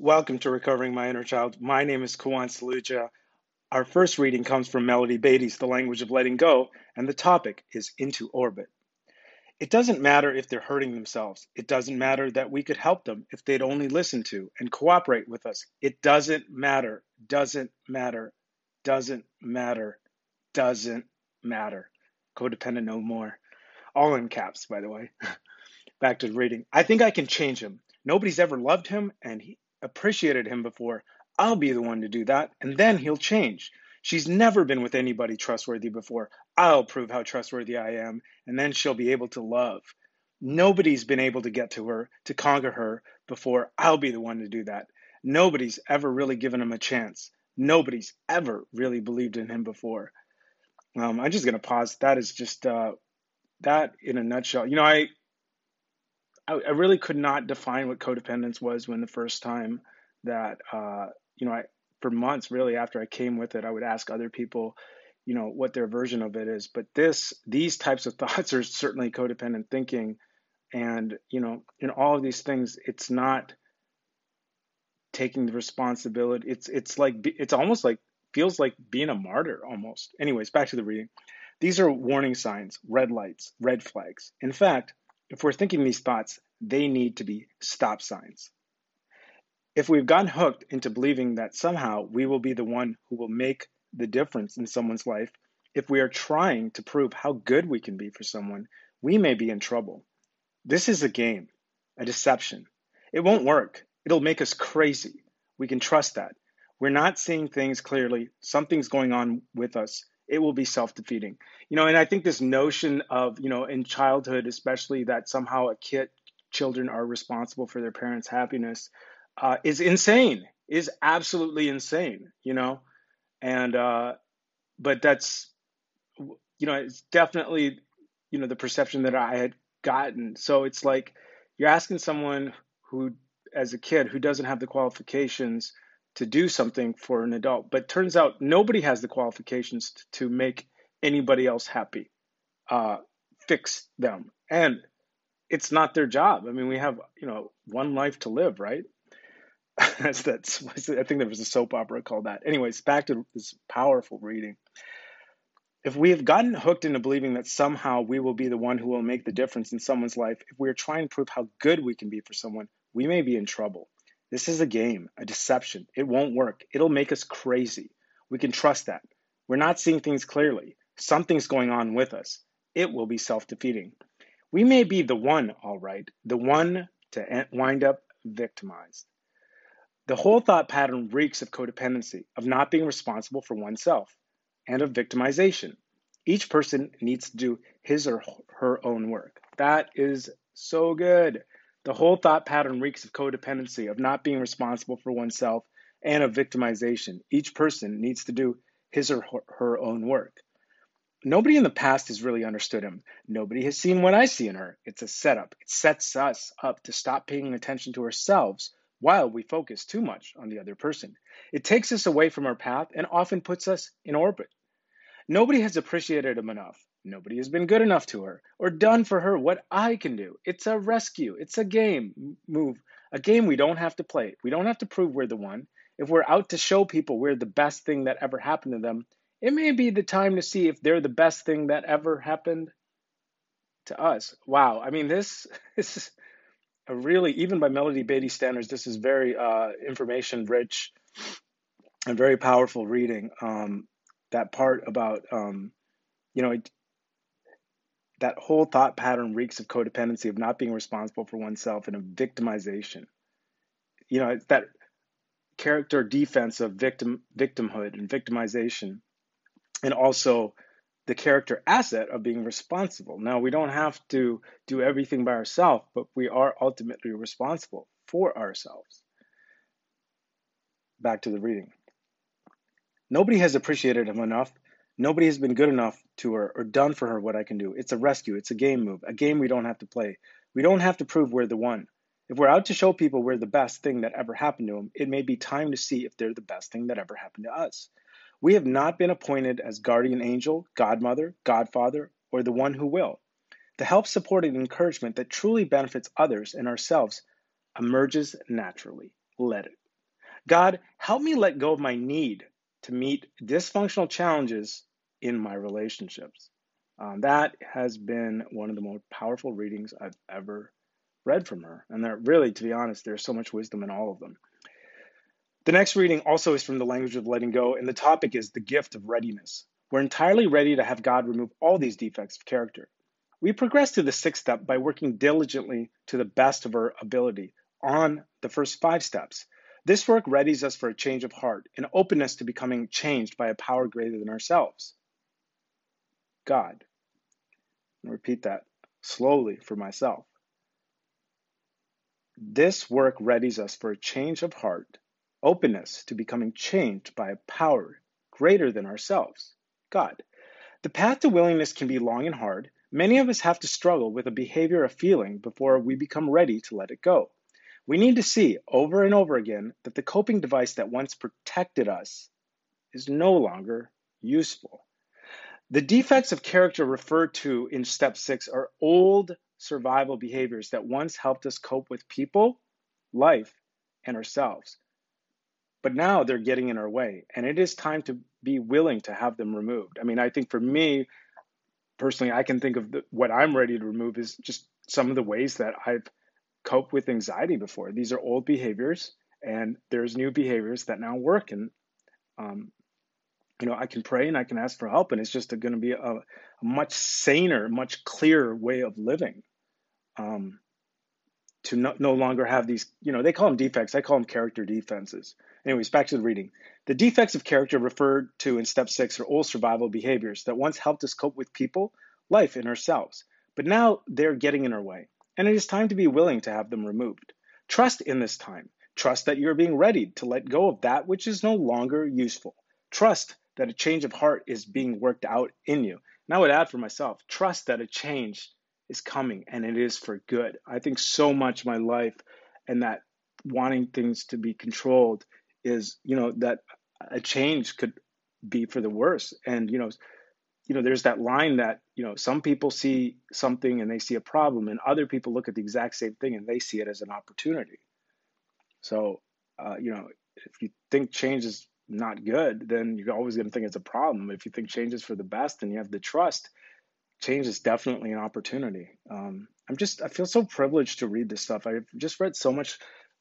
Welcome to Recovering My Inner Child. My name is Kuan Saluja. Our first reading comes from Melody Beattie's The Language of Letting Go, and the topic is Into Orbit. It doesn't matter if they're hurting themselves. It doesn't matter that we could help them if they'd only listen to and cooperate with us. It doesn't matter, doesn't matter, doesn't matter, doesn't matter. Codependent no more. All in caps, by the way. Back to the reading. I think I can change him. Nobody's ever loved him, and he, appreciated him before. I'll be the one to do that, and then he'll change. She's never been with anybody trustworthy before. I'll prove how trustworthy I am, and then she'll be able to love. Nobody's been able to get to her, to conquer her before. I'll be the one to do that. Nobody's ever really given him a chance. Nobody's ever really believed in him before. Um, I'm just going to pause. That is just uh, that in a nutshell. You know, I I, I really could not define what codependence was when the first time that uh, you know I for months really after I came with it I would ask other people you know what their version of it is. But this these types of thoughts are certainly codependent thinking. And you know in all of these things it's not taking the responsibility it's it's like it's almost like feels like being a martyr almost. Anyways back to the reading. These are warning signs red lights red flags. In fact if we're thinking these thoughts, they need to be stop signs. If we've gotten hooked into believing that somehow we will be the one who will make the difference in someone's life, if we are trying to prove how good we can be for someone, we may be in trouble. This is a game, a deception. It won't work. It'll make us crazy. We can trust that. We're not seeing things clearly. Something's going on with us it will be self-defeating you know and i think this notion of you know in childhood especially that somehow a kid children are responsible for their parents happiness uh, is insane is absolutely insane you know and uh, but that's you know it's definitely you know the perception that i had gotten so it's like you're asking someone who as a kid who doesn't have the qualifications to do something for an adult. But turns out nobody has the qualifications to, make anybody else happy, uh, fix them. And it's not their job. I mean, we have, you know, one life to live, right? that's, that's, I think there was a soap opera called that. Anyways, back to this powerful reading. If we have gotten hooked into believing that somehow we will be the one who will make the difference in someone's life, if we are trying to prove how good we can be for someone, we may be in trouble. This is a game, a deception. It won't work. It'll make us crazy. We can trust that. We're not seeing things clearly. Something's going on with us. It will be self defeating. We may be the one, all right, the one to wind up victimized. The whole thought pattern reeks of codependency, of not being responsible for oneself, and of victimization. Each person needs to do his or her own work. That is so good. The whole thought pattern reeks of codependency, of not being responsible for oneself, and of victimization. Each person needs to do his or her own work. Nobody in the past has really understood him. Nobody has seen what I see in her. It's a setup. It sets us up to stop paying attention to ourselves while we focus too much on the other person. It takes us away from our path and often puts us in orbit. Nobody has appreciated him enough. Nobody has been good enough to her or done for her what I can do. It's a rescue. It's a game move, a game we don't have to play. We don't have to prove we're the one. If we're out to show people we're the best thing that ever happened to them, it may be the time to see if they're the best thing that ever happened to us. Wow. I mean, this, this is a really, even by Melody Beattie standards, this is very uh, information rich and very powerful reading. Um, that part about, um, you know, it, that whole thought pattern reeks of codependency, of not being responsible for oneself, and of victimization. You know, it's that character defense of victim victimhood and victimization, and also the character asset of being responsible. Now, we don't have to do everything by ourselves, but we are ultimately responsible for ourselves. Back to the reading. Nobody has appreciated him enough Nobody has been good enough to her or done for her what I can do. It's a rescue. It's a game move, a game we don't have to play. We don't have to prove we're the one. If we're out to show people we're the best thing that ever happened to them, it may be time to see if they're the best thing that ever happened to us. We have not been appointed as guardian angel, godmother, godfather, or the one who will. The help, support, and encouragement that truly benefits others and ourselves emerges naturally. Let it. God, help me let go of my need to meet dysfunctional challenges in my relationships. Um, that has been one of the most powerful readings I've ever read from her. And there, really, to be honest, there's so much wisdom in all of them. The next reading also is from the language of letting go, and the topic is the gift of readiness. We're entirely ready to have God remove all these defects of character. We progress to the sixth step by working diligently to the best of our ability on the first five steps. This work readies us for a change of heart, and an openness to becoming changed by a power greater than ourselves. God. Repeat that slowly for myself. This work readies us for a change of heart, openness to becoming changed by a power greater than ourselves, God. The path to willingness can be long and hard. Many of us have to struggle with a behavior of feeling before we become ready to let it go. We need to see over and over again that the coping device that once protected us is no longer useful. The defects of character referred to in step six are old survival behaviors that once helped us cope with people, life, and ourselves. But now they're getting in our way, and it is time to be willing to have them removed. I mean, I think for me personally, I can think of the, what I'm ready to remove is just some of the ways that I've coped with anxiety before. These are old behaviors, and there's new behaviors that now work. And um, you know, I can pray and I can ask for help, and it's just going to be a, a, much saner, much clearer way of living. Um, to no, no longer have these, you know, they call them defects. I call them character defenses. Anyways, back to the reading. The defects of character referred to in step six are old survival behaviors that once helped us cope with people, life, and ourselves. But now they're getting in our way, and it is time to be willing to have them removed. Trust in this time. Trust that you're being ready to let go of that which is no longer useful. Trust that a change of heart is being worked out in you. And I would add for myself, trust that a change is coming and it is for good. I think so much my life and that wanting things to be controlled is, you know, that a change could be for the worse. And, you know, you know, there's that line that, you know, some people see something and they see a problem and other people look at the exact same thing and they see it as an opportunity. So, uh, you know, if you think change is not good, then you're always going to think it's a problem. If you think change is for the best and you have the trust, change is definitely an opportunity. Um, I'm just, I feel so privileged to read this stuff. I've just read so much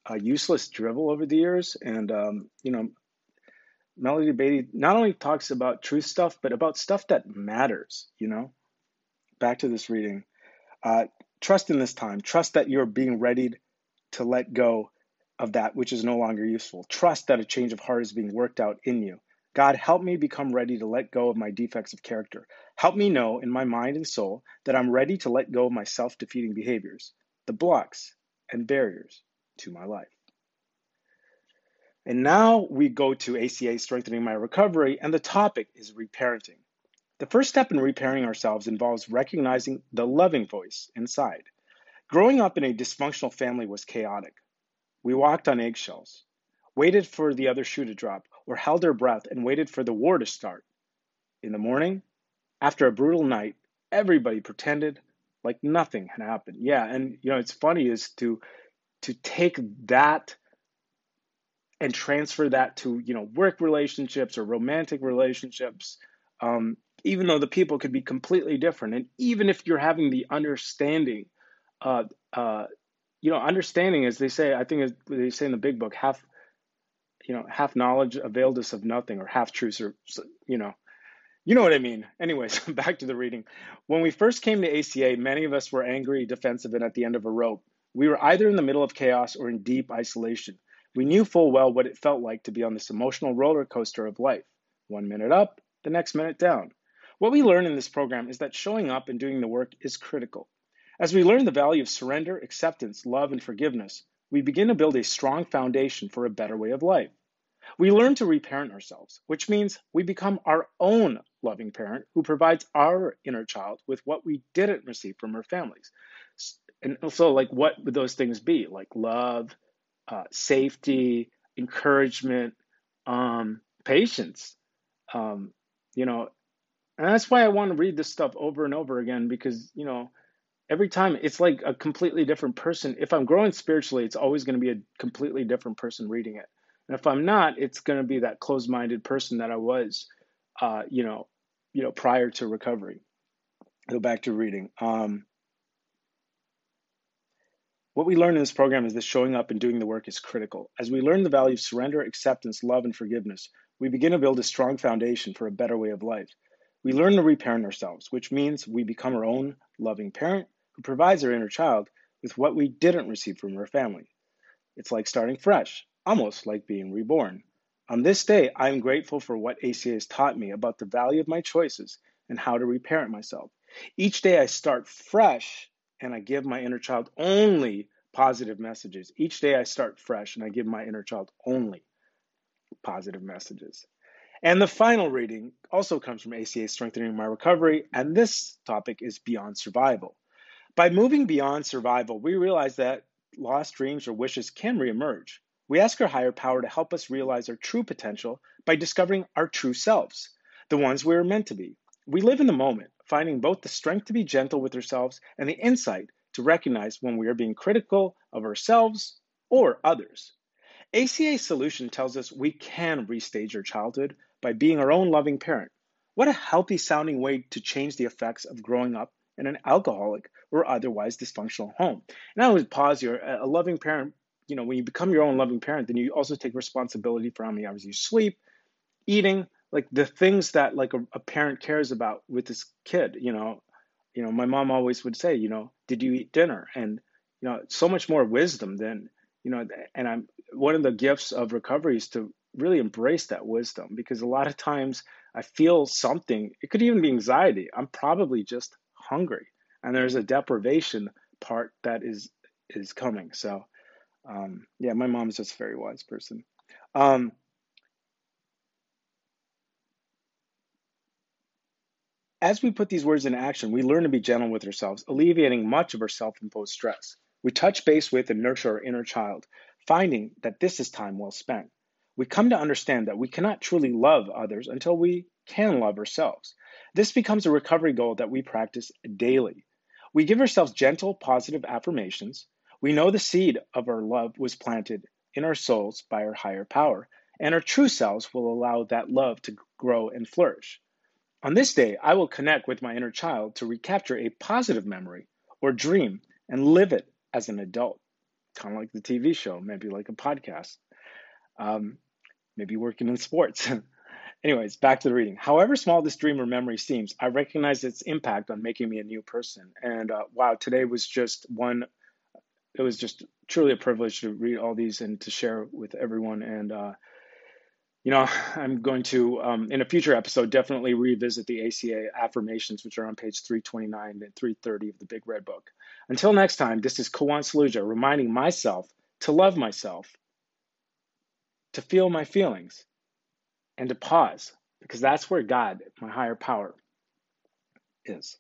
uh, useless drivel over the years. And, um, you know, Melody Beattie not only talks about truth stuff, but about stuff that matters, you know? Back to this reading. Uh, trust in this time. Trust that you're being ready to let go of that which is no longer useful. Trust that a change of heart is being worked out in you. God, help me become ready to let go of my defects of character. Help me know in my mind and soul that I'm ready to let go of my self defeating behaviors, the blocks and barriers to my life. And now we go to ACA Strengthening My Recovery, and the topic is reparenting. The first step in repairing ourselves involves recognizing the loving voice inside. Growing up in a dysfunctional family was chaotic. We walked on eggshells, waited for the other shoe to drop, or held their breath and waited for the war to start. In the morning, after a brutal night, everybody pretended like nothing had happened. Yeah, and you know, it's funny is to to take that and transfer that to you know work relationships or romantic relationships um, even though the people could be completely different and even if you're having the understanding uh, uh, you know understanding as they say i think as they say in the big book half you know, half knowledge availed us of nothing, or half truths, or you know, you know what I mean. Anyways, back to the reading. When we first came to ACA, many of us were angry, defensive, and at the end of a rope. We were either in the middle of chaos or in deep isolation. We knew full well what it felt like to be on this emotional roller coaster of life. One minute up, the next minute down. What we learn in this program is that showing up and doing the work is critical. As we learn the value of surrender, acceptance, love, and forgiveness, we begin to build a strong foundation for a better way of life. We learn to reparent ourselves, which means we become our own loving parent who provides our inner child with what we didn't receive from our families. And so, like, what would those things be? Like love, uh, safety, encouragement, um, patience. Um, you know, and that's why I want to read this stuff over and over again because, you know, every time it's like a completely different person. If I'm growing spiritually, it's always going to be a completely different person reading it. And if I'm not, it's going to be that closed-minded person that I was, uh, you know, you know, prior to recovery. Go back to reading. Um, what we learn in this program is that showing up and doing the work is critical. As we learn the value of surrender, acceptance, love, and forgiveness, we begin to build a strong foundation for a better way of life. We learn to reparent ourselves, which means we become our own loving parent who provides our inner child with what we didn't receive from our family. It's like starting fresh, almost like being reborn. On this day, I am grateful for what ACA has taught me about the value of my choices and how to reparent myself. Each day I start fresh and I give my inner child only positive messages. Each day I start fresh and I give my inner child only positive messages. And the final reading also comes from ACA Strengthening My Recovery, and this topic is Beyond Survival. By moving beyond survival, we realize that lost dreams or wishes can reemerge. We ask our higher power to help us realize our true potential by discovering our true selves, the ones we are meant to be. We live in the moment, finding both the strength to be gentle with ourselves and the insight to recognize when we are being critical of ourselves or others. ACA Solution tells us we can restage our childhood by being our own loving parent. What a healthy sounding way to change the effects of growing up in an alcoholic or otherwise dysfunctional home. And I would pause here. A loving parent, you know, when you become your own loving parent, then you also take responsibility for how many hours you sleep, eating, like the things that like a, a parent cares about with this kid, you know, you know, my mom always would say, you know, did you eat dinner? And, you know, so much more wisdom than, you know, and I'm one of the gifts of recovery is to really embrace that wisdom because a lot of times I feel something, it could even be anxiety. I'm probably just hungry. And there's a deprivation part that is is coming. So um, yeah, my mom's just a very wise person. Um, As we put these words into action, we learn to be gentle with ourselves, alleviating much of our self imposed stress. We touch base with and nurture our inner child, finding that this is time well spent. We come to understand that we cannot truly love others until we can love ourselves. This becomes a recovery goal that we practice daily. We give ourselves gentle, positive affirmations. We know the seed of our love was planted in our souls by our higher power, and our true selves will allow that love to grow and flourish. On this day, I will connect with my inner child to recapture a positive memory or dream and live it as an adult, kind of like the TV show, maybe like a podcast, um, maybe working in sports. Anyways, back to the reading. However small this dream or memory seems, I recognize its impact on making me a new person. And uh, wow, today was just one, it was just truly a privilege to read all these and to share with everyone. And uh, you know, I'm going to, um, in a future episode, definitely revisit the ACA affirmations, which are on page 329 and 330 of the Big Red Book. Until next time, this is Kawan Saluja reminding myself to love myself, to feel my feelings, and to pause, because that's where God, my higher power, is.